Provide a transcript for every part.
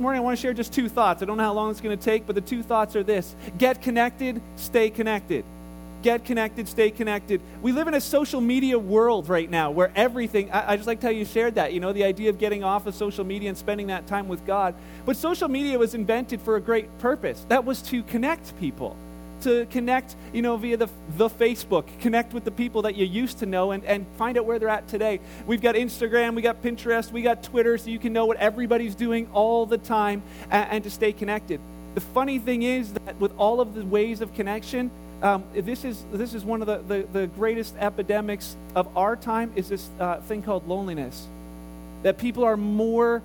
morning, I want to share just two thoughts. I don't know how long it's going to take, but the two thoughts are this get connected, stay connected. Get connected, stay connected. We live in a social media world right now where everything, I, I just like how you shared that, you know, the idea of getting off of social media and spending that time with God. But social media was invented for a great purpose that was to connect people to connect, you know, via the, the Facebook, connect with the people that you used to know and, and find out where they're at today. We've got Instagram, we got Pinterest, we got Twitter, so you can know what everybody's doing all the time and, and to stay connected. The funny thing is that with all of the ways of connection, um, this, is, this is one of the, the, the, greatest epidemics of our time is this uh, thing called loneliness. That people are more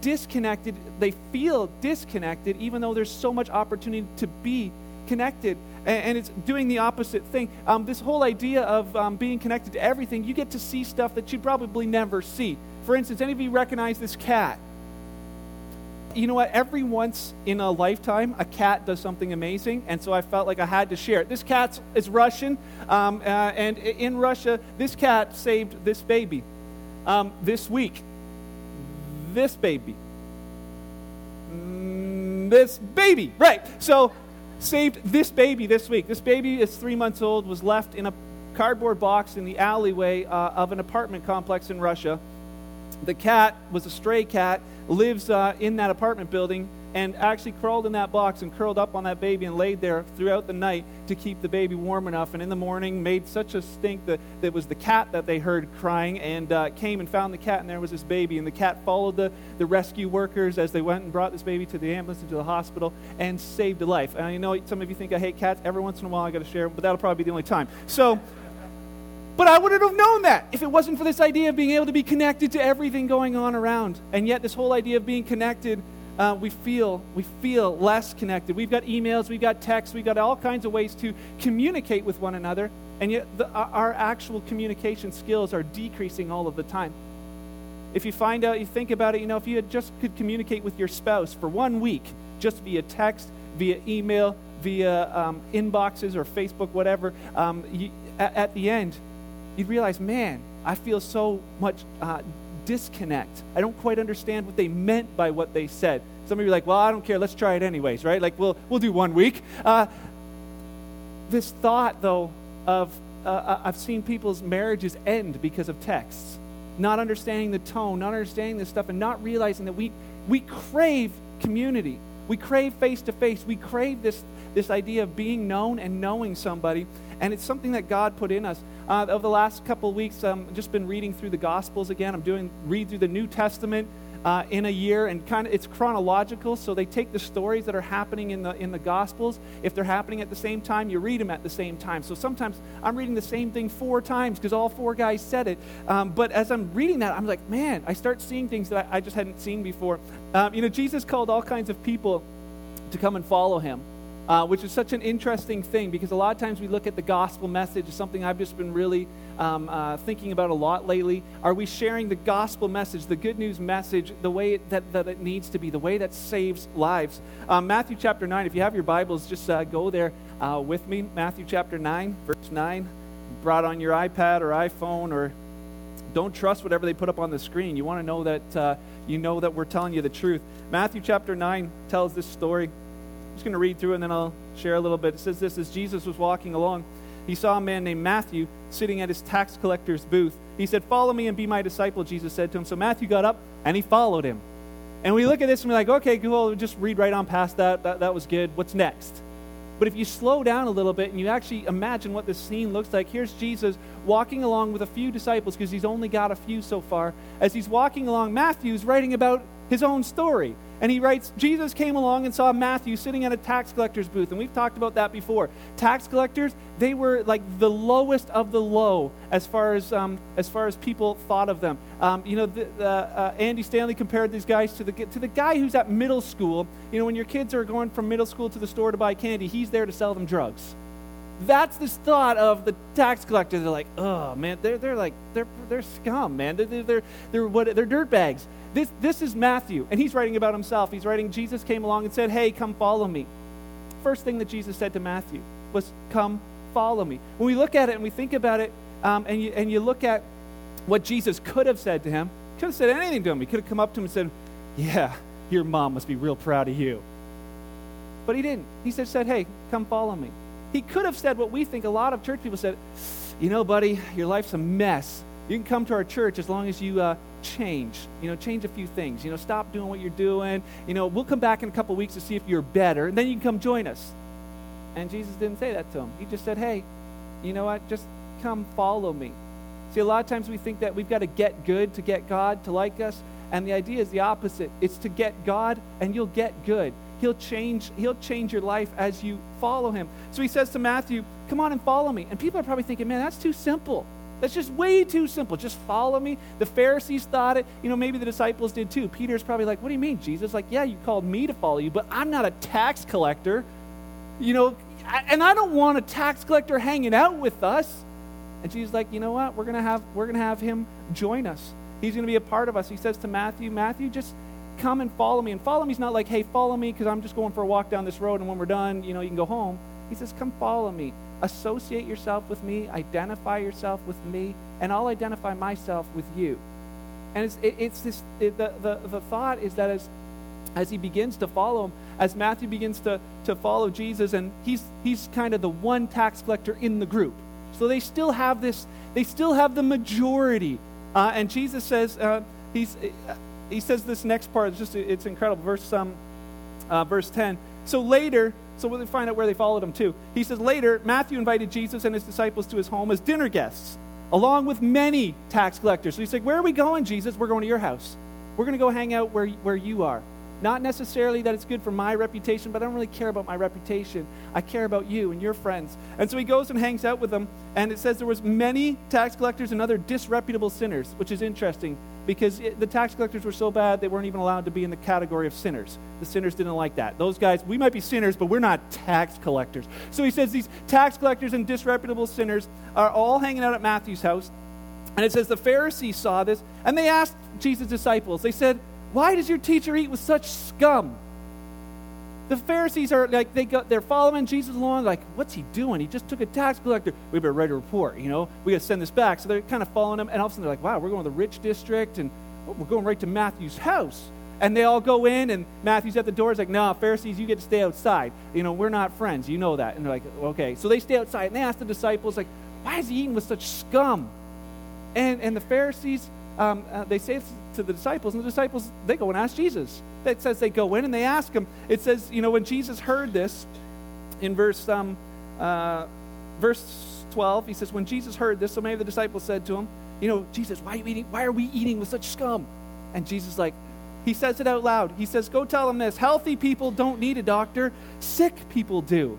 disconnected, they feel disconnected, even though there's so much opportunity to be connected. And, it's doing the opposite thing. Um, this whole idea of um, being connected to everything, you get to see stuff that you'd probably never see. For instance, any of you recognize this cat? you know what? Every once in a lifetime, a cat does something amazing, and so I felt like I had to share it. This cat is Russian, um, uh, and in Russia, this cat saved this baby um, this week. This baby. Mm, this baby, right. So saved this baby this week. This baby is three months old, was left in a cardboard box in the alleyway uh, of an apartment complex in Russia. The cat was a stray cat, lives uh, in that apartment building, and actually crawled in that box and curled up on that baby and laid there throughout the night to keep the baby warm enough. And in the morning, made such a stink that it was the cat that they heard crying and uh, came and found the cat, and there was this baby. And the cat followed the, the rescue workers as they went and brought this baby to the ambulance and to the hospital and saved a life. And I know some of you think I hate cats. Every once in a while, I got to share, but that'll probably be the only time. So, but I wouldn't have known that if it wasn't for this idea of being able to be connected to everything going on around. And yet, this whole idea of being connected uh, we feel we feel less connected. We've got emails, we've got texts, we've got all kinds of ways to communicate with one another, and yet the, our actual communication skills are decreasing all of the time. If you find out, you think about it, you know, if you just could communicate with your spouse for one week, just via text, via email, via um, inboxes or Facebook, whatever, um, you, at, at, the end, you'd realize, man, I feel so much uh, disconnect. I don't quite understand what they meant by what they said. Some of you are like, well, I don't care. Let's try it anyways, right? Like, we'll, we'll do one week. Uh, this thought, though, of uh, uh, I've seen people's marriages end because of texts, not understanding the tone, not understanding this stuff, and not realizing that we, we crave community. We crave face to face. We crave this, this idea of being known and knowing somebody. And it's something that God put in us. Uh, over the last couple weeks, I've um, just been reading through the Gospels again. I'm doing read through the New Testament uh, in a year, and kind of it's chronological. So they take the stories that are happening in the in the Gospels. If they're happening at the same time, you read them at the same time. So sometimes I'm reading the same thing four times because all four guys said it. Um, but as I'm reading that, I'm like, man, I start seeing things that I, I just hadn't seen before. Um, you know, Jesus called all kinds of people to come and follow him uh, which is such an interesting thing because a lot of times we look at the gospel message as something I've just been really um, uh, thinking about a lot lately. Are we sharing the gospel message, the good news message, the way it, that, that it needs to be, the way that saves lives? Um, Matthew chapter 9, if you have your Bibles, just uh, go there uh, with me. Matthew chapter 9, verse 9. Brought on your iPad or iPhone or don't trust whatever they put up on the screen. You want to know that uh, you know that we're telling you the truth. Matthew chapter 9 tells this story I'm just going to read through and then I'll share a little bit. It says this As Jesus was walking along, he saw a man named Matthew sitting at his tax collector's booth. He said, Follow me and be my disciple, Jesus said to him. So Matthew got up and he followed him. And we look at this and we're like, okay, cool, just read right on past that. That, that was good. What's next? But if you slow down a little bit and you actually imagine what this scene looks like, here's Jesus walking along with a few disciples because he's only got a few so far. As he's walking along, Matthew's writing about his own story. And he writes, Jesus came along and saw Matthew sitting at a tax collector's booth. And we've talked about that before. Tax collectors, they were like the lowest of the low as far as, um, as, far as people thought of them. Um, you know, the, uh, Andy Stanley compared these guys to the, to the guy who's at middle school. You know, when your kids are going from middle school to the store to buy candy, he's there to sell them drugs that's this thought of the tax collector. They're like, oh man, they're, they're like they're they're scum, man. They're they're they're, what they're dirt bags. This, this is Matthew, and he's writing about himself. He's writing, Jesus came along and said, Hey, come follow me. First thing that Jesus said to Matthew was, Come follow me. When we look at it and we think about it, um, and, you, and you look at what Jesus could have said to him, could have said anything to him. He could have come up to him and said, Yeah, Your mom must be real proud of you. But he didn't. He just said, Hey, come follow me. He could have said what we think a lot of church people said You know, buddy, your life's a mess. You can come to our church as long as you uh, change. You know, change a few things. You know, stop doing what you're doing. You know, we'll come back in a couple weeks to see if you're better, and then you can come join us. And Jesus didn't say that to him. He just said, Hey, you know what? Just come follow me. See, a lot of times we think that we've got to get good to get God to like us, and the idea is the opposite. It's to get God, and you'll get good. He'll change, he'll change your life as you follow him. So he says to Matthew, Come on and follow me. And people are probably thinking, Man, that's too simple. That's just way too simple. Just follow me. The Pharisees thought it. You know, maybe the disciples did too. Peter's probably like, What do you mean, Jesus? Like, yeah, you called me to follow you, but I'm not a tax collector. You know, and I don't want a tax collector hanging out with us. And Jesus like, you know what? We're gonna have we're gonna have him join us. He's gonna be a part of us. He says to Matthew, Matthew, just come and follow me. And follow me is not like, hey, follow me because I'm just going for a walk down this road, and when we're done, you know, you can go home. He says, come follow me. Associate yourself with me. Identify yourself with me, and I'll identify myself with you. And it's, it, it's this. It, the, the the thought is that as as he begins to follow him, as Matthew begins to, to follow Jesus, and he's, he's kind of the one tax collector in the group. So they still have this, they still have the majority. Uh, and Jesus says, uh, he's, he says this next part, it's just, it's incredible. Verse, um, uh, verse 10. So later, so we'll find out where they followed him too. He says, later, Matthew invited Jesus and his disciples to his home as dinner guests, along with many tax collectors. So he's like, where are we going, Jesus? We're going to your house. We're going to go hang out where, where you are. Not necessarily that it's good for my reputation, but I don't really care about my reputation. I care about you and your friends. And so he goes and hangs out with them, and it says there was many tax collectors and other disreputable sinners, which is interesting because it, the tax collectors were so bad they weren't even allowed to be in the category of sinners. The sinners didn't like that. Those guys, we might be sinners, but we're not tax collectors. So he says these tax collectors and disreputable sinners are all hanging out at Matthew's house. And it says the Pharisees saw this, and they asked Jesus' disciples, they said, why does your teacher eat with such scum? The Pharisees are like they go, they're following Jesus along, like, what's he doing? He just took a tax collector. We better write a report, you know. We got to send this back. So they're kind of following him, and all of a sudden they're like, wow, we're going to the rich district, and oh, we're going right to Matthew's house. And they all go in, and Matthew's at the door. He's like, no, Pharisees, you get to stay outside. You know, we're not friends. You know that. And they're like, okay. So they stay outside, and they ask the disciples, like, why is he eating with such scum? And, and the Pharisees, um, uh, they say to the disciples, and the disciples, they go and ask Jesus. It says they go in and they ask him. It says, you know, when Jesus heard this, in verse, um, uh, verse 12, he says, when Jesus heard this, so many of the disciples said to him, you know, Jesus, why are, you eating, why are we eating with such scum? And Jesus, like, he says it out loud. He says, go tell them this. Healthy people don't need a doctor, sick people do.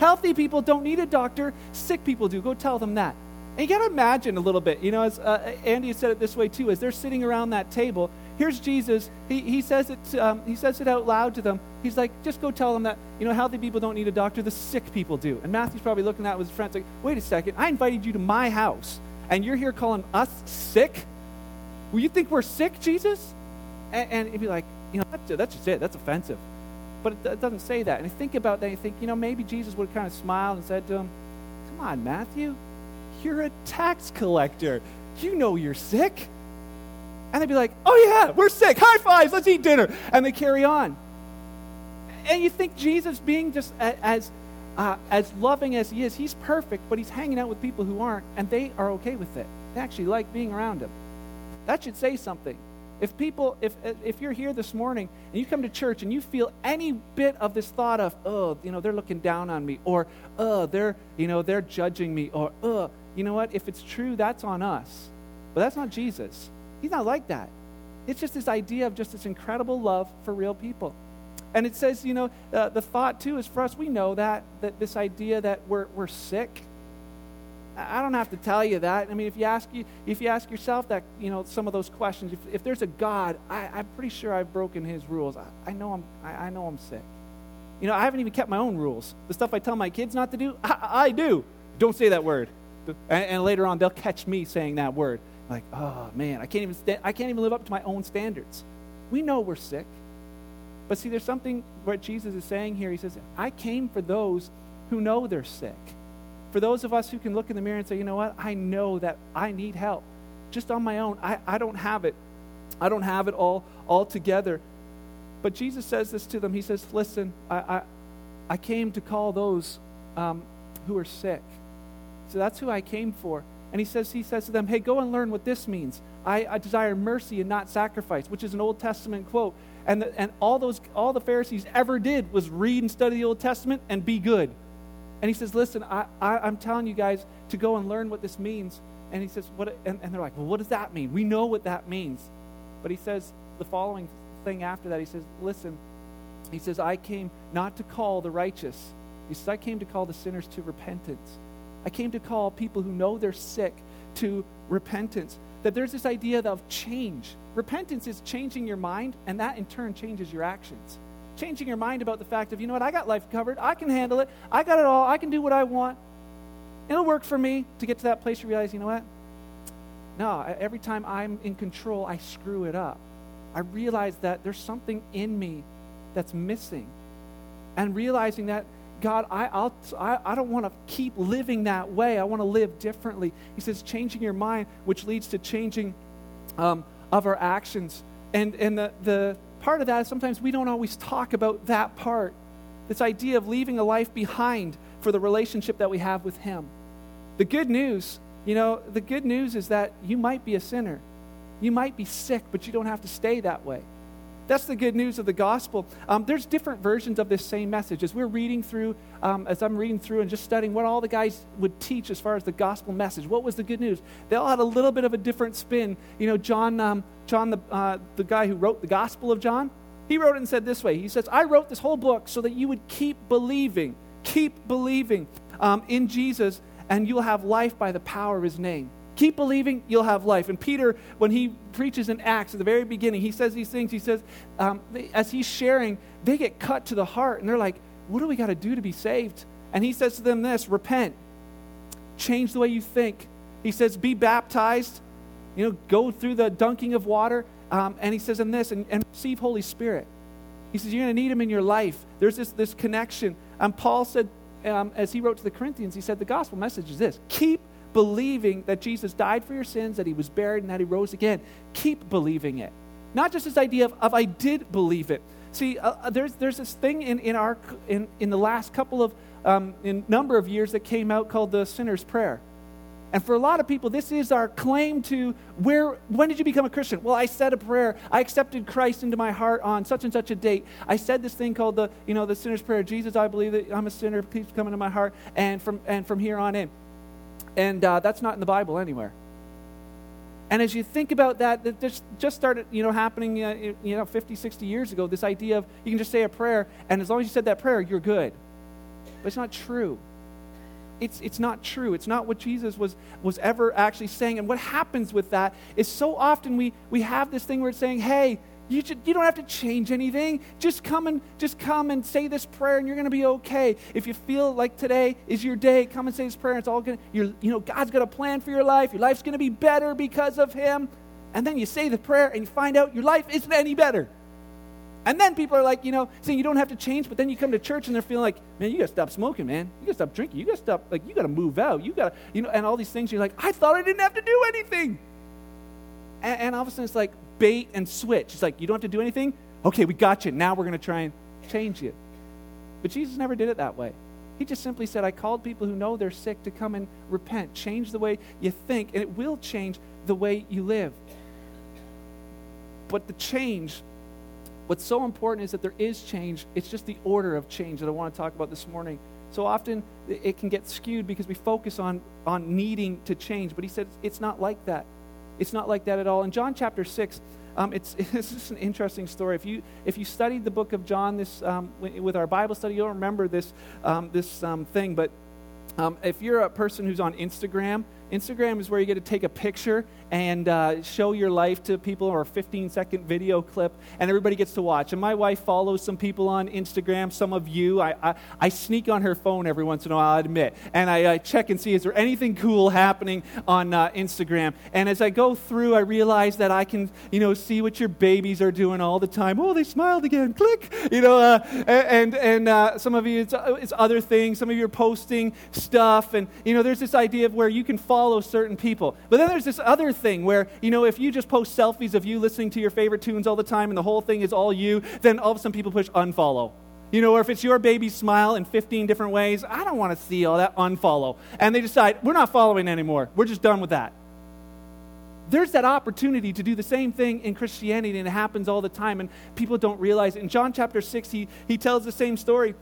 Healthy people don't need a doctor, sick people do. Go tell them that. And you got to imagine a little bit, you know, as uh, Andy said it this way too, as they're sitting around that table, here's Jesus. He, he, says it, um, he says it out loud to them. He's like, just go tell them that, you know, healthy people don't need a doctor, the sick people do. And Matthew's probably looking at his friends like, wait a second, I invited you to my house, and you're here calling us sick? Well, you think we're sick, Jesus? And, and he'd be like, you know, that's, that's just it. That's offensive. But it, it doesn't say that. And you think about that, and you think, you know, maybe Jesus would have kind of smiled and said to him, come on, Matthew you're a tax collector. You know you're sick. And they'd be like, Oh, yeah, we're sick. High fives. Let's eat dinner. And they carry on. And you think Jesus, being just as, uh, as loving as he is, he's perfect, but he's hanging out with people who aren't, and they are okay with it. They actually like being around him. That should say something. If people, if, if you're here this morning and you come to church and you feel any bit of this thought of, oh, you know, they're looking down on me, or, oh, they're, you know, they're judging me, or, oh, you know what? If it's true, that's on us. But that's not Jesus. He's not like that. It's just this idea of just this incredible love for real people. And it says, you know, uh, the thought too is for us, we know that, that this idea that we're, we're sick. I don't have to tell you that. I mean, if you ask you, if you ask yourself that, you know, some of those questions, if, if there's a God, I, am pretty sure I've broken His rules. I, I know I'm, I, I, know I'm sick. You know, I haven't even kept my own rules. The stuff I tell my kids not to do, I, I do. Don't say that word. And, and, later on, they'll catch me saying that word. Like, oh man, I can't even sta- I can't even live up to my own standards. We know we're sick, but see, there's something what Jesus is saying here. He says, "I came for those who know they're sick, for those of us who can look in the mirror and say, you know what, I know that I need help, just on my own. I, I don't have it. I don't have it all all together." But Jesus says this to them. He says, Listen, I, I, I came to call those um, who are sick. So that's who I came for. And he says, he says to them, Hey, go and learn what this means. I, I desire mercy and not sacrifice, which is an Old Testament quote. And, the, and all, those, all the Pharisees ever did was read and study the Old Testament and be good. And he says, Listen, I, I, am telling you guys to go and learn what this means. And he says, what, and, and they're like, Well, what does that mean? We know what that means. But he says the following thing after that. He says, Listen, he says, I came not to call the righteous. He says, I came to call the sinners to repentance. I came to call people who know they're sick to repentance. That there's this idea of change. Repentance is changing your mind, and that in turn changes your actions. Changing your mind about the fact of, you know what, I got life covered. I can handle it. I got it all. I can do what I want. It'll work for me to get to that place you realize, you know what? No, every time I'm in control, I screw it up. I realize that there's something in me that's missing. And realizing that, God, I, I'll, I, I don't want to keep living that way. I want to live differently. He says, changing your mind, which leads to changing um, of our actions. And, and the, the part of that is sometimes we don't always talk about that part this idea of leaving a life behind for the relationship that we have with Him. The good news, you know, the good news is that you might be a sinner. You might be sick, but you don't have to stay that way. That's the good news of the gospel. Um, there's different versions of this same message. As we're reading through, um, as I'm reading through and just studying what all the guys would teach as far as the gospel message, what was the good news? They all had a little bit of a different spin. You know, John, um, John, the uh, the guy who wrote the Gospel of John, he wrote it and said this way. He says, "I wrote this whole book so that you would keep believing, keep believing um, in Jesus, and you'll have life by the power of His name." Keep believing, you'll have life. And Peter, when he preaches in Acts at the very beginning, he says these things. He says, um, they, as he's sharing, they get cut to the heart, and they're like, What do we got to do to be saved? And he says to them this repent, change the way you think. He says, Be baptized, you know, go through the dunking of water. Um, and he says, in this, and, and receive Holy Spirit. He says, You're going to need him in your life. There's this, this connection. And Paul said, um, as he wrote to the Corinthians, he said, The gospel message is this keep believing that Jesus died for your sins, that he was buried, and that he rose again. Keep believing it. Not just this idea of, of I did believe it. See, uh, uh, there's, there's this thing in, in, our, in, in the last couple of um, in number of years that came out called the sinner's prayer. And for a lot of people, this is our claim to where, when did you become a Christian? Well, I said a prayer. I accepted Christ into my heart on such and such a date. I said this thing called the, you know, the sinner's prayer. Jesus, I believe that I'm a sinner. Please come into my heart. And from, and from here on in. And uh, that's not in the Bible anywhere. And as you think about that, that just, started, you know, happening, uh, you know, 50, 60 years ago, this idea of you can just say a prayer, and as long as you said that prayer, you're good. But it's not true. It's, it's not true. It's not what Jesus was, was ever actually saying. And what happens with that is so often we, we have this thing where it's saying, hey, you, you don't have to change anything. Just come and just come and say this prayer, and you're going to be okay. If you feel like today is your day, come and say this prayer. It's all going. You know, God's got a plan for your life. Your life's going to be better because of Him. And then you say the prayer, and you find out your life isn't any better. And then people are like, you know, saying you don't have to change, but then you come to church and they're feeling like, man, you got to stop smoking, man. You got to stop drinking. You got to stop, like, you got to move out. You got to, you know, and all these things. You're like, I thought I didn't have to do anything. And, and all of a sudden it's like, bait and switch. It's like, you don't have to do anything? Okay, we got you. Now we're going to try and change you. But Jesus never did it that way. He just simply said, I called people who know they're sick to come and repent. Change the way you think, and it will change the way you live. But the change, what's so important is that there is change. It's just the order of change that I want to talk about this morning. So often it can get skewed because we focus on, on needing to change. But he said it's not like that. It's not like that at all. In John chapter 6, um, it's, it's just an interesting story. If you, if you studied the book of John this, um, with our Bible study, you'll remember this, um, this um, thing. But um, if you're a person who's on Instagram, Instagram is where you get to take a picture and uh, show your life to people or a 15 second video clip, and everybody gets to watch. And my wife follows some people on Instagram, some of you. I, I, I sneak on her phone every once in a while, I admit, and I, I check and see is there anything cool happening on uh, Instagram. And as I go through, I realize that I can, you know, see what your babies are doing all the time. Oh, they smiled again. Click. You know, uh, and and uh, some of you it's, uh, it's other things. Some of you are posting stuff, and you know, there's this idea of where you can follow unfollow certain people. But then there's this other thing where, you know, if you just post selfies of you listening to your favorite tunes all the time and the whole thing is all you, then all of a sudden people push unfollow. You know, or if it's your baby smile in 15 different ways, I don't want to see all that, unfollow. And they decide, we're not following anymore. We're just done with that. There's that opportunity to do the same thing in Christianity, and it happens all the time, and people don't realize it. In John chapter 6, he, he tells the same story.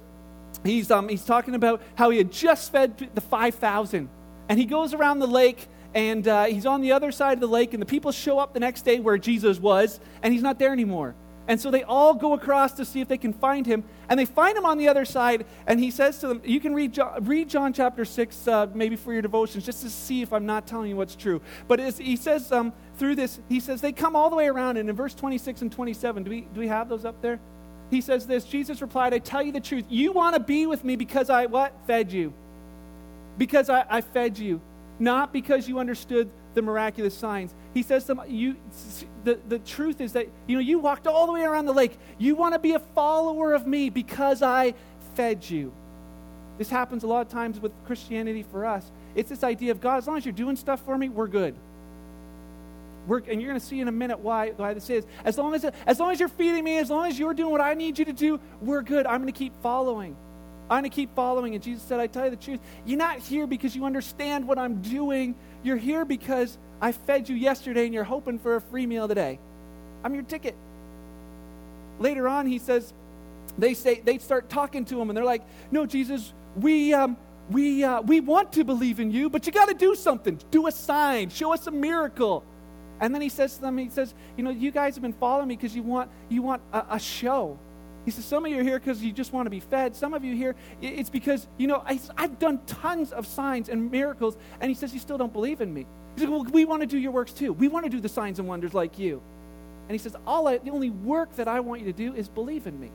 He's, um, he's talking about how he had just fed the 5,000, and he goes around the lake, and uh, he's on the other side of the lake, and the people show up the next day where Jesus was, and he's not there anymore. And so they all go across to see if they can find him. And they find him on the other side. And he says to them, You can read John, read John chapter 6, uh, maybe for your devotions, just to see if I'm not telling you what's true. But he says um, through this, he says, They come all the way around. And in verse 26 and 27, do we, do we have those up there? He says this Jesus replied, I tell you the truth. You want to be with me because I what? Fed you. Because I, I fed you. Not because you understood the miraculous signs. He says them, you, the, the truth is that you know you walked all the way around the lake. You want to be a follower of me because I fed you. This happens a lot of times with Christianity for us. It's this idea of God, as long as you're doing stuff for me, we're good. We're, and you're going to see in a minute why, why this is. As long as, as long as you're feeding me, as long as you're doing what I need you to do, we're good. I'm going to keep following. I'm going to keep following. And Jesus said, I tell you the truth. You're not here because you understand what I'm doing. You're here because I fed you yesterday and you're hoping for a free meal today. I'm your ticket. Later on, he says, they say they start talking to him and they're like, "No, Jesus, we um, we uh, we want to believe in you, but you got to do something. Do a sign. Show us a miracle." And then he says to them, he says, "You know, you guys have been following me because you want you want a, a show. He says, Some of you are here because you just want to be fed. Some of you here, it's because, you know, I, have done tons of signs and miracles. And he says, You still don't believe in me. He says, Well, we want to do your works too. We want to do the signs and wonders like you. And he says, All I, the only work that I want you to do is believe in me.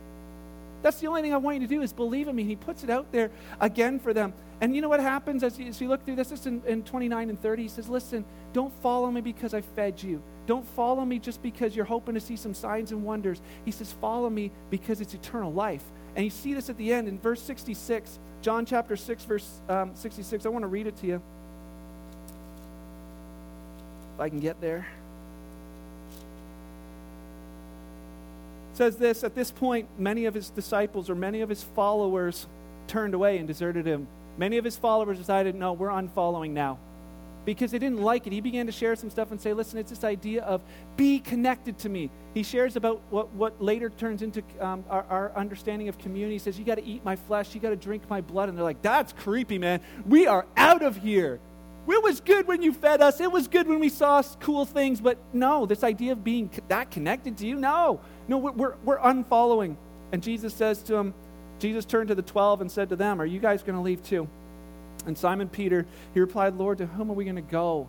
That's the only thing I want you to do is believe in me. And he puts it out there again for them. And you know what happens as you, as you look through this? This is in, in 29 and 30. He says, Listen, don't follow me because I fed you. Don't follow me just because you're hoping to see some signs and wonders. He says, Follow me because it's eternal life. And you see this at the end in verse 66, John chapter 6, verse um, 66. I want to read it to you. If I can get there. It says this At this point, many of his disciples or many of his followers turned away and deserted him. Many of his followers decided, No, we're unfollowing now because they didn't like it. He began to share some stuff and say, listen, it's this idea of be connected to me. He shares about what, what later turns into um, our, our, understanding of community. He says, you got to eat my flesh, you got to drink my blood. And they're like, that's creepy, man. We are out of here. It was good when you fed us. It was good when we saw cool things. But no, this idea of being that connected to you, no. No, we're, we're, unfollowing. And Jesus says to him, Jesus turned to the 12 and said to them, Are you guys going to leave too? And Simon Peter, he replied, Lord, to whom are we going to go?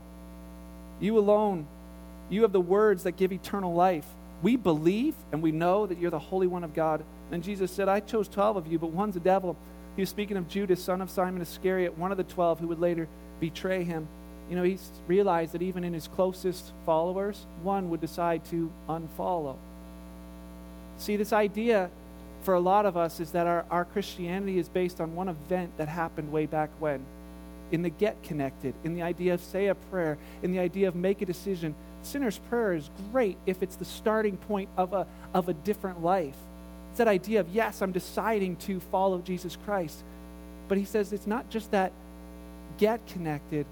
You alone, you have the words that give eternal life. We believe and we know that you're the Holy One of God. And Jesus said, I chose 12 of you, but one's a devil. He was speaking of Judas, son of Simon Iscariot, one of the 12 who would later betray him. You know, he realized that even in his closest followers, one would decide to unfollow. See, this idea for a lot of us is that our, our Christianity is based on one event that happened way back when. In the get connected, in the idea of say a prayer, in the idea of make a decision. Sinner's prayer is great if it's the starting point of a, of a different life. It's that idea of, yes, I'm deciding to follow Jesus Christ. But he says it's not just that get connected.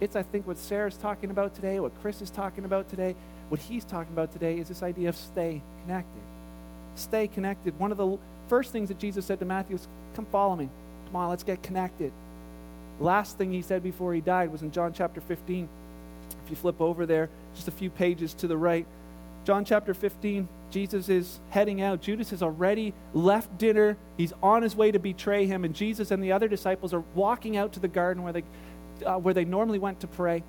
It's, I think, what Sarah's talking about today, what Chris is talking about today, what he's talking about today is this idea of stay connected stay connected. One of the first things that Jesus said to Matthew was, Come follow me. Come on, let's get connected. Last thing he said before he died was in John chapter 15. If you flip over there, just a few pages to the right, John chapter 15, Jesus is heading out. Judas has already left dinner. He's on his way to betray him, and Jesus and the other disciples are walking out to the garden where they, uh, where they normally went to pray.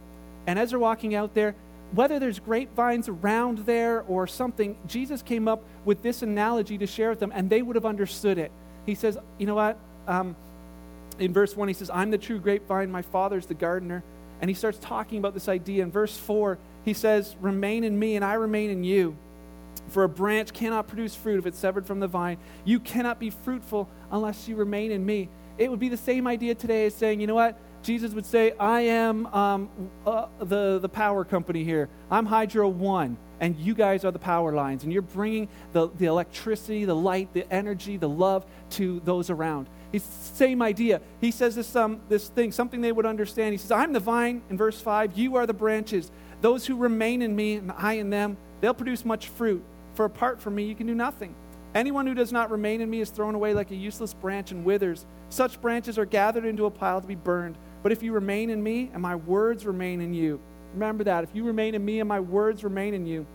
And as they're walking out there, whether there's grapevines around there or something, Jesus came up with this analogy to share with them, and they would have understood it. He says, You know what? Um, in verse 1, he says, I'm the true grapevine, my father's the gardener. And he starts talking about this idea. In verse 4, he says, Remain in me, and I remain in you. For a branch cannot produce fruit if it's severed from the vine. You cannot be fruitful unless you remain in me. it would be the same idea today as saying, you know what? Jesus would say, I am um, uh, the, the power company here. I'm Hydro One, and you guys are the power lines. And you're bringing the, the electricity, the light, the energy, the love to those around. He's same idea. He says this, um, this thing, something they would understand. He says, I'm the vine in verse 5, you are the branches. Those who remain in me and I in them, they'll produce much fruit. For apart from me, you can do nothing. Anyone who does not remain in me is thrown away like a useless branch and withers. Such branches are gathered into a pile to be burned. But if you remain in me and my words remain in you, remember that. If you remain in me and my words remain in you,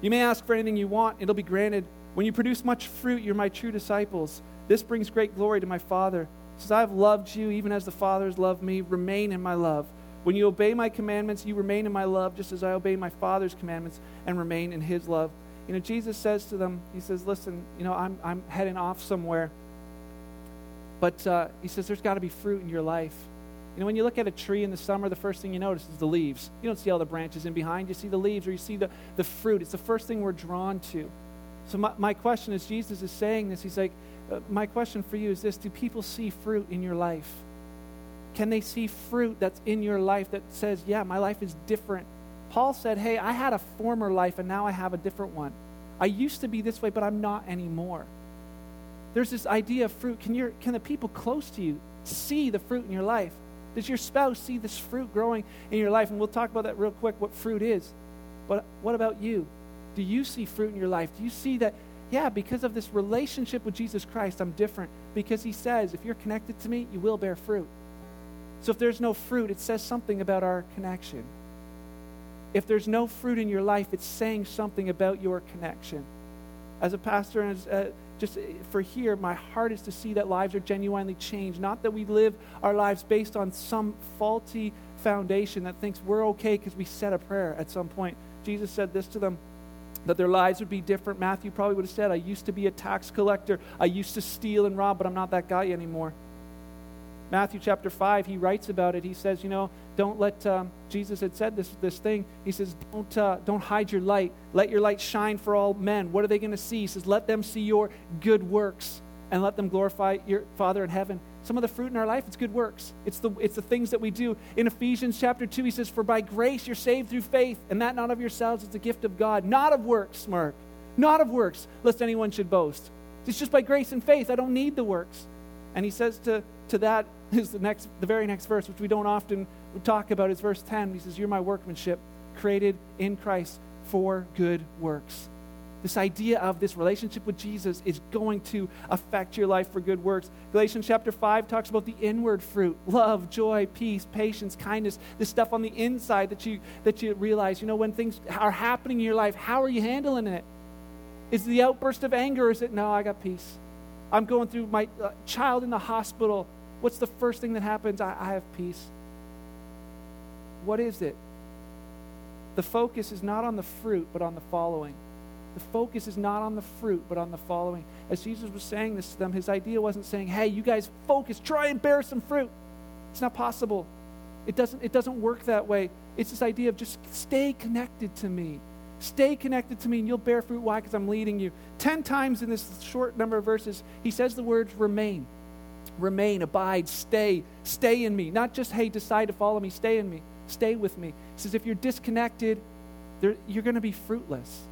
you may ask for anything you want, it'll be granted. When you produce much fruit, you're my true disciples. This brings great glory to my Father. He says, I have loved you even as the Father has loved me. Remain in my love. When you obey my commandments, you remain in my love, just as I obey my Father's commandments and remain in his love. You know, Jesus says to them, He says, Listen, you know, I'm, I'm heading off somewhere. But uh, He says, There's got to be fruit in your life. You know, when you look at a tree in the summer, the first thing you notice is the leaves. You don't see all the branches in behind, you see the leaves or you see the, the fruit. It's the first thing we're drawn to. So, my, my question is Jesus is saying this. He's like, uh, my question for you is this Do people see fruit in your life? Can they see fruit that's in your life that says, Yeah, my life is different? Paul said, Hey, I had a former life and now I have a different one. I used to be this way, but I'm not anymore. There's this idea of fruit. Can, your, can the people close to you see the fruit in your life? Does your spouse see this fruit growing in your life? And we'll talk about that real quick, what fruit is. But what about you? Do you see fruit in your life? Do you see that yeah, because of this relationship with Jesus Christ, I'm different. Because he says, if you're connected to me, you will bear fruit. So if there's no fruit, it says something about our connection. If there's no fruit in your life, it's saying something about your connection. As a pastor, and as, uh, just eh, for here, my heart is to see that lives are genuinely changed. Not that we live our lives based on some faulty foundation that thinks we're okay because we said a prayer at some point. Jesus said this to them that their lives would be different. Matthew probably would have said, I used to be a tax collector. I used to steal and rob, but I'm not that guy anymore. Matthew chapter 5, he writes about it. He says, You know, don't let, um, Jesus had said this, this thing. He says, don't, uh, don't hide your light. Let your light shine for all men. What are they going to see? He says, Let them see your good works and let them glorify your Father in heaven. Some of the fruit in our life, it's good works. It's the, it's the things that we do. In Ephesians chapter 2, he says, For by grace you're saved through faith, and that not of yourselves, it's a gift of God, not of works, Mark, not of works, lest anyone should boast. It's just by grace and faith. I don't need the works. And he says to, to that is the next the very next verse, which we don't often talk about, is verse 10. He says, You're my workmanship, created in Christ for good works this idea of this relationship with Jesus is going to affect your life for good works. Galatians chapter 5 talks about the inward fruit love, joy, peace, patience, kindness, this stuff on the inside that you, that you realize. You know, when things are happening in your life, how are you handling it? Is the outburst of anger, is it, no, I got peace? I'm going through my uh, child in the hospital. What's the first thing that happens? I, I have peace. What is it? The focus is not on the fruit, but on the following. The focus is not on the fruit, but on the following. As Jesus was saying this to them, his idea wasn't saying, hey, you guys focus, try and bear some fruit. It's not possible. It doesn't, it doesn't work that way. It's this idea of just stay connected to me. Stay connected to me and you'll bear fruit. Why? Because I'm leading you. Ten times in this short number of verses, he says the words remain. Remain, abide, stay, stay in me. Not just, hey, decide to follow me, stay in me, stay with me. He says, if you're disconnected, you're going to be fruitless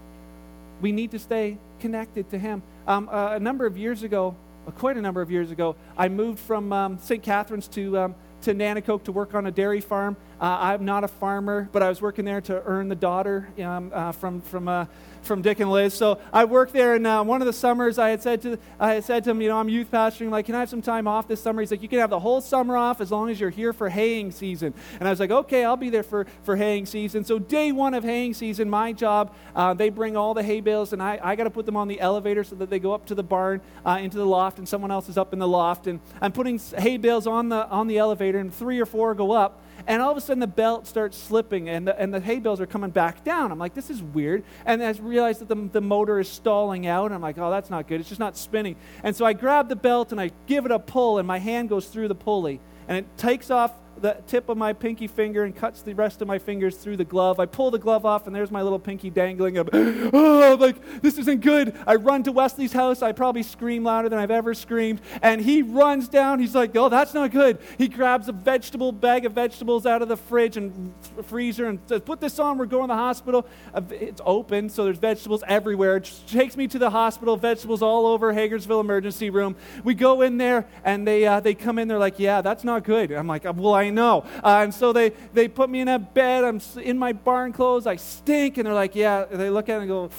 we need to stay connected to Him. Um, uh, a number of years ago, uh, quite a number of years ago, I moved from um, St. Catharines to, um, to Nanticoke to work on a dairy farm. Uh, I'm not a farmer, but I was working there to earn the daughter um, uh, from, from uh, from Dick and Liz. So I worked there, and uh, one of the summers I had said to I had said to him, you know, I'm youth pastoring. Like, can I have some time off this summer? He's like, you can have the whole summer off as long as you're here for haying season. And I was like, okay, I'll be there for for haying season. So day one of haying season, my job, uh, they bring all the hay bales, and I I got to put them on the elevator so that they go up to the barn uh, into the loft, and someone else is up in the loft, and I'm putting hay bales on the on the elevator, and three or four go up and all of a sudden the belt starts slipping and the, and the hay bales are coming back down. I'm like, this is weird. And I realize that the, the motor is stalling out. I'm like, oh, that's not good. It's just not spinning. And so I grab the belt and I give it a pull, and my hand goes through the pulley. And it takes off the tip of my pinky finger and cuts the rest of my fingers through the glove. I pull the glove off, and there's my little pinky dangling. I'm, oh, like, this isn't good. I run to Wesley's house. I probably scream louder than I've ever screamed. And he runs down. He's like, oh, that's not good. He grabs a vegetable bag of vegetables out of the fridge and freezer and says, put this on. We're going to the hospital. Uh, it's open, so there's vegetables everywhere. It takes me to the hospital, vegetables all over Hagersville emergency room. We go in there, and they, uh, they come in. They're like, yeah, that's not good. I'm like, well, I know. Uh, and so they, they put me in a bed. I'm in my barn clothes. I stink. And they're like, yeah. They look at it and go,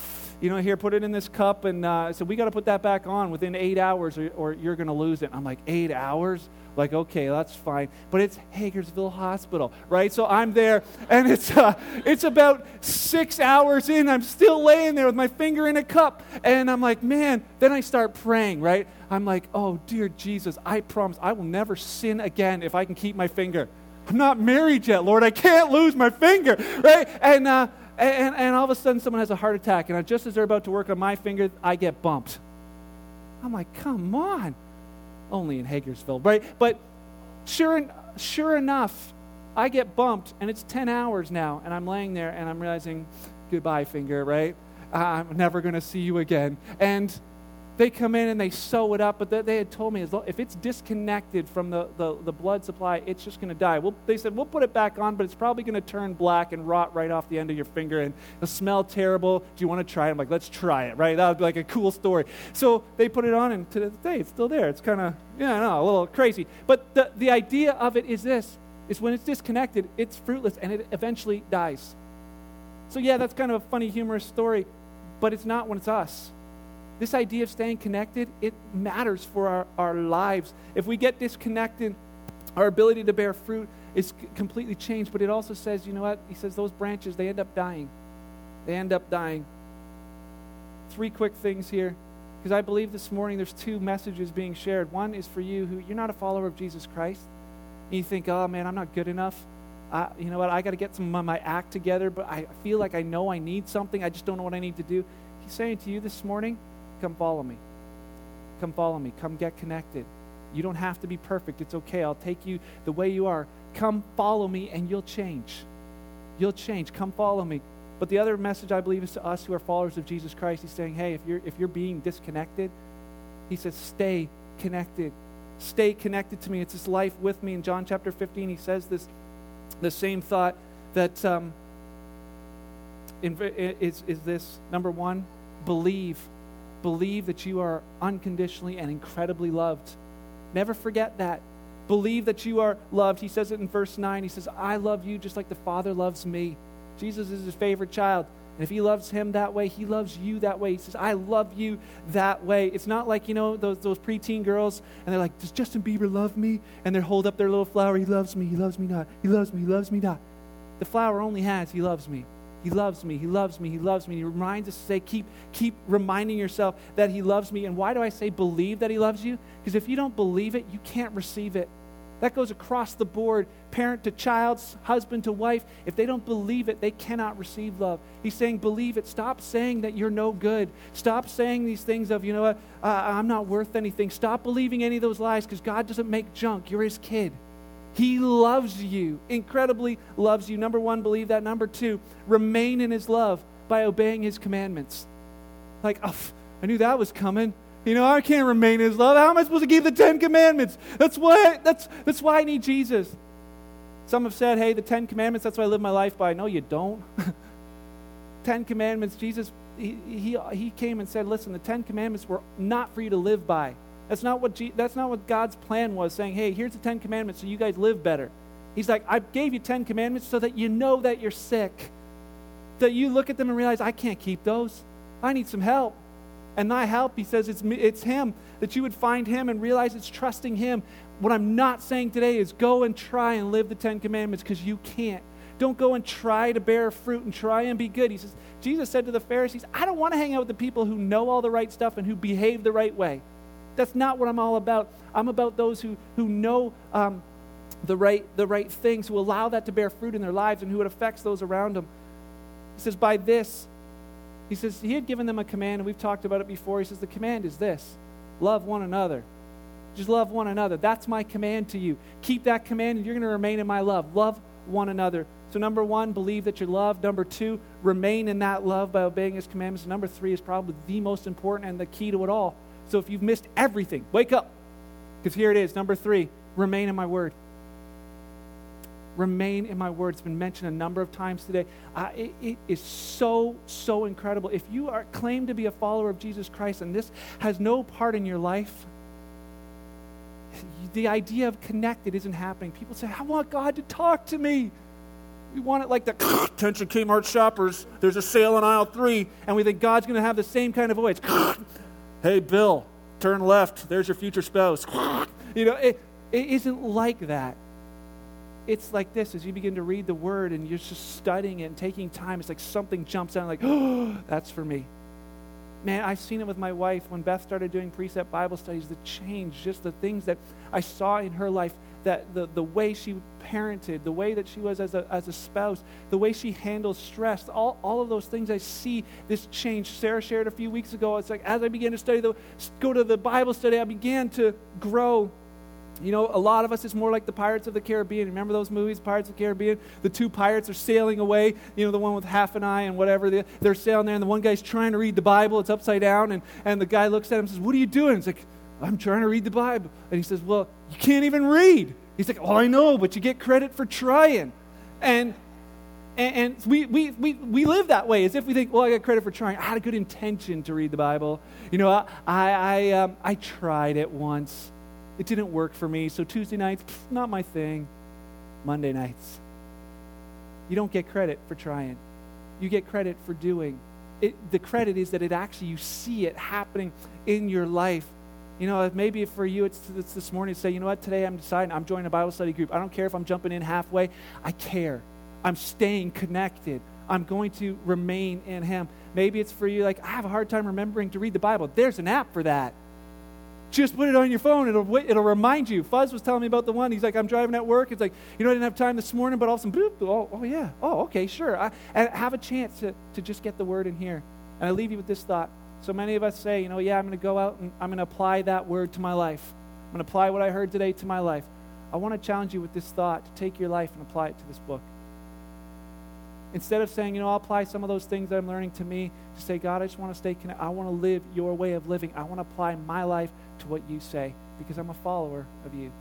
you know, here, put it in this cup. And uh, so we got to put that back on within eight hours or, or you're going to lose it. I'm like, eight hours? Like, okay, that's fine. But it's Hagersville Hospital, right? So I'm there, and it's, uh, it's about six hours in. I'm still laying there with my finger in a cup. And I'm like, man, then I start praying, right? I'm like, oh, dear Jesus, I promise I will never sin again if I can keep my finger. I'm not married yet, Lord. I can't lose my finger, right? And, uh, and, and all of a sudden, someone has a heart attack, and just as they're about to work on my finger, I get bumped. I'm like, come on. Only in Hagersville, right? But sure, sure enough, I get bumped, and it's 10 hours now, and I'm laying there, and I'm realizing, goodbye, finger, right? I'm never going to see you again. And they come in and they sew it up, but they had told me if it's disconnected from the, the, the blood supply, it's just going to die. Well, they said, we'll put it back on, but it's probably going to turn black and rot right off the end of your finger and it'll smell terrible. Do you want to try it? I'm like, let's try it, right? That would be like a cool story. So they put it on, and to this day, it's still there. It's kind of, yeah, no, a little crazy. But the, the idea of it is this, is when it's disconnected, it's fruitless and it eventually dies. So yeah, that's kind of a funny, humorous story, but it's not when it's us. This idea of staying connected, it matters for our, our lives. If we get disconnected, our ability to bear fruit is completely changed. But it also says, you know what? He says those branches, they end up dying. They end up dying. Three quick things here. Because I believe this morning there's two messages being shared. One is for you who you're not a follower of Jesus Christ. And you think, oh man, I'm not good enough. I, you know what? I got to get some of my act together, but I feel like I know I need something. I just don't know what I need to do. He's saying to you this morning, Come follow me. Come follow me. Come get connected. You don't have to be perfect. It's okay. I'll take you the way you are. Come follow me and you'll change. You'll change. Come follow me. But the other message I believe is to us who are followers of Jesus Christ. He's saying, hey, if you're, if you're being disconnected, he says, stay connected. Stay connected to me. It's this life with me. In John chapter 15, he says this, the same thought that um, in, is, is this number one, believe Believe that you are unconditionally and incredibly loved. Never forget that. Believe that you are loved. He says it in verse 9. He says, I love you just like the Father loves me. Jesus is his favorite child. And if he loves him that way, he loves you that way. He says, I love you that way. It's not like, you know, those, those preteen girls, and they're like, Does Justin Bieber love me? And they hold up their little flower, He loves me, He loves me not, He loves me, He loves me not. The flower only has, He loves me. He loves me. He loves me. He loves me. He reminds us to say, keep, keep reminding yourself that He loves me. And why do I say believe that He loves you? Because if you don't believe it, you can't receive it. That goes across the board, parent to child, husband to wife. If they don't believe it, they cannot receive love. He's saying, believe it. Stop saying that you're no good. Stop saying these things of, you know what, uh, I'm not worth anything. Stop believing any of those lies because God doesn't make junk. You're His kid. He loves you, incredibly loves you. Number one, believe that. Number two, remain in His love by obeying His commandments. Like, oh, I knew that was coming. You know, I can't remain in His love. How am I supposed to keep the Ten Commandments? That's why, that's, that's why I need Jesus. Some have said, hey, the Ten Commandments, that's what I live my life by. No, you don't. Ten Commandments, Jesus, he, he, he came and said, listen, the Ten Commandments were not for you to live by. That's not what that's not what God's plan was saying, "Hey, here's the 10 commandments so you guys live better." He's like, "I gave you 10 commandments so that you know that you're sick. That you look at them and realize, I can't keep those. I need some help." And thy help, he says, it's, it's him, that you would find him and realize it's trusting him. What I'm not saying today is go and try and live the Ten Commandments because you can't. Don't go and try to bear fruit and try and be good. He says, Jesus said to the Pharisees, I don't want to hang out with the people who know all the right stuff and who behave the right way. That's not what I'm all about. I'm about those who, who know um, the, right, the right things, who allow that to bear fruit in their lives, and who it affects those around them. He says, By this, he says, He had given them a command, and we've talked about it before. He says, The command is this love one another. Just love one another. That's my command to you. Keep that command, and you're going to remain in my love. Love one another. So, number one, believe that you're loved. Number two, remain in that love by obeying his commandments. And number three is probably the most important and the key to it all. So, if you've missed everything, wake up. Because here it is. Number three, remain in my word. Remain in my word. It's been mentioned a number of times today. Uh, it, it is so, so incredible. If you are claim to be a follower of Jesus Christ and this has no part in your life, the idea of connected isn't happening. People say, I want God to talk to me. We want it like the attention Kmart shoppers. There's a sale on aisle three, and we think God's going to have the same kind of voice. hey, Bill, turn left. There's your future spouse. you know, it, it isn't like that. It's like this as you begin to read the word and you're just studying it and taking time, it's like something jumps out like, oh, that's for me. Man, I've seen it with my wife when Beth started doing precept Bible studies, the change, just the things that I saw in her life that the, the way she parented, the way that she was as a, as a spouse, the way she handles stress, all, all of those things I see this change. Sarah shared a few weeks ago. It's like as I began to study, the, go to the Bible study, I began to grow. You know, a lot of us, it's more like the Pirates of the Caribbean. Remember those movies, Pirates of the Caribbean? The two pirates are sailing away. You know, the one with half an eye and whatever. They're sailing there, and the one guy's trying to read the Bible. It's upside down, and, and the guy looks at him and says, What are you doing? It's like, I'm trying to read the Bible. And he says, Well, you can't even read. He's like, Oh, I know, but you get credit for trying. And and, and, we, we, we, we live that way as if we think, well, I got credit for trying. I had a good intention to read the Bible. You know, I, I, um, I tried it once. It didn't work for me. So Tuesday nights, pff, not my thing. Monday nights. You don't get credit for trying. You get credit for doing. It, the credit is that it actually, you see it happening in your life. You know, maybe for you it's, it's this morning to say, you know what, today I'm deciding I'm joining a Bible study group. I don't care if I'm jumping in halfway. I care. I'm staying connected. I'm going to remain in Him. Maybe it's for you like, I have a hard time remembering to read the Bible. There's an app for that. Just put it on your phone. It'll, it'll remind you. Fuzz was telling me about the one. He's like, I'm driving at work. It's like, you know, I didn't have time this morning, but all of a sudden, boop, oh, oh yeah. Oh, okay, sure. I, and have a chance to, to just get the word in here. And I leave you with this thought. So many of us say, you know, yeah, I'm going to go out and I'm going to apply that word to my life. I'm going to apply what I heard today to my life. I want to challenge you with this thought to take your life and apply it to this book. Instead of saying, you know, I'll apply some of those things that I'm learning to me, to say, God, I just want to stay connected. I want to live your way of living. I want to apply my life to what you say because I'm a follower of you.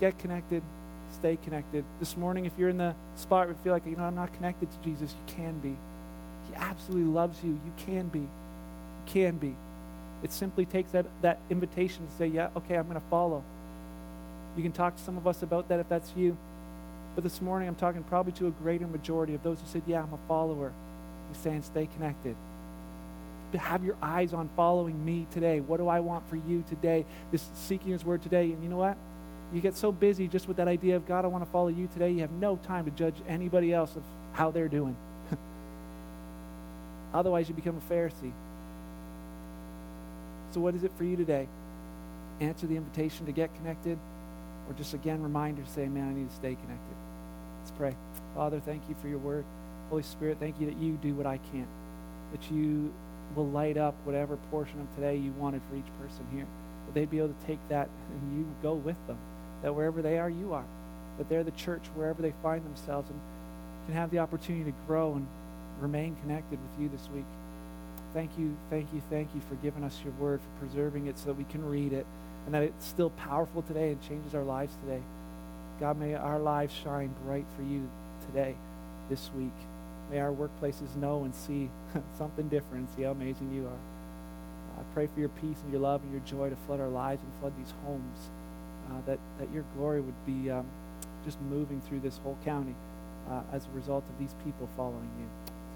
Get connected, stay connected. This morning, if you're in the spot where you feel like, you know, I'm not connected to Jesus, you can be. Absolutely loves you. You can be. You can be. It simply takes that, that invitation to say, yeah, okay, I'm going to follow. You can talk to some of us about that if that's you. But this morning, I'm talking probably to a greater majority of those who said, yeah, I'm a follower. He's saying, stay connected To have your eyes on following me today. What do I want for you today? This seeking His Word today. And you know what? You get so busy just with that idea of God, I want to follow you today. You have no time to judge anybody else of how they're doing. Otherwise, you become a Pharisee. So, what is it for you today? Answer the invitation to get connected, or just again, reminder to say, man, I need to stay connected. Let's pray. Father, thank you for your word. Holy Spirit, thank you that you do what I can't, that you will light up whatever portion of today you wanted for each person here. That they'd be able to take that and you go with them. That wherever they are, you are. That they're the church wherever they find themselves and can have the opportunity to grow and remain connected with you this week. Thank you, thank you, thank you for giving us your word, for preserving it so that we can read it, and that it's still powerful today and changes our lives today. God, may our lives shine bright for you today, this week. May our workplaces know and see something different and see how amazing you are. I pray for your peace and your love and your joy to flood our lives and flood these homes, uh, that, that your glory would be um, just moving through this whole county uh, as a result of these people following you.